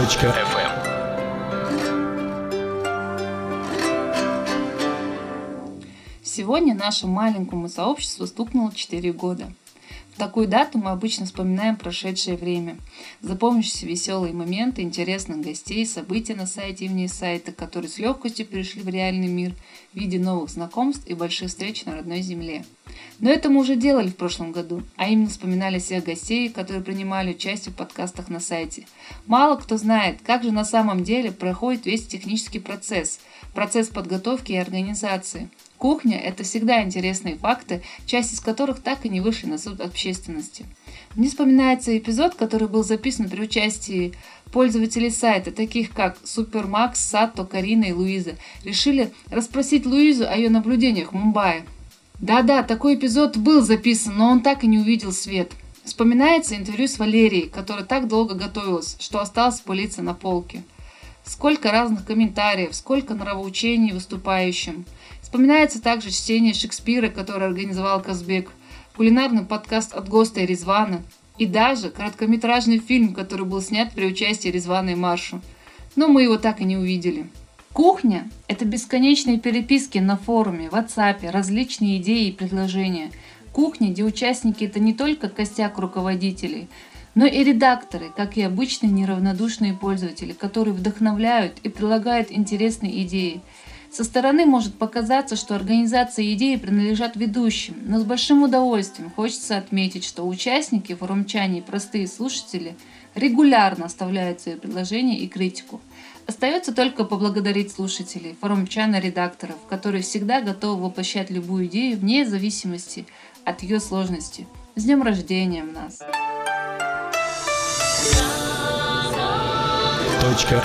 FM. Сегодня нашему маленькому сообществу стукнуло 4 года. Такую дату мы обычно вспоминаем прошедшее время, запомнившиеся веселые моменты, интересных гостей, события на сайте и вне сайта, которые с легкостью пришли в реальный мир в виде новых знакомств и больших встреч на родной земле. Но это мы уже делали в прошлом году, а именно вспоминали всех гостей, которые принимали участие в подкастах на сайте. Мало кто знает, как же на самом деле проходит весь технический процесс, процесс подготовки и организации. Кухня – это всегда интересные факты, часть из которых так и не вышли на суд общественности. Мне вспоминается эпизод, который был записан при участии пользователей сайта, таких как Супермакс, Сато, Карина и Луиза, решили расспросить Луизу о ее наблюдениях в Мумбаи. Да-да, такой эпизод был записан, но он так и не увидел свет. Вспоминается интервью с Валерией, которая так долго готовилась, что осталось пылиться на полке. Сколько разных комментариев, сколько нравоучений выступающим. Вспоминается также чтение Шекспира, которое организовал Казбек, кулинарный подкаст от Госта и Резвана, и даже короткометражный фильм, который был снят при участии Резвана и Маршу. Но мы его так и не увидели. Кухня – это бесконечные переписки на форуме, в WhatsApp, различные идеи и предложения. Кухня, где участники – это не только костяк руководителей, но и редакторы, как и обычные неравнодушные пользователи, которые вдохновляют и предлагают интересные идеи. Со стороны может показаться, что организация идеи принадлежат ведущим, но с большим удовольствием хочется отметить, что участники, форумчане и простые слушатели регулярно оставляют свои предложения и критику. Остается только поблагодарить слушателей, форумчан и редакторов, которые всегда готовы воплощать любую идею вне зависимости от ее сложности. С днем рождения нас! Точка.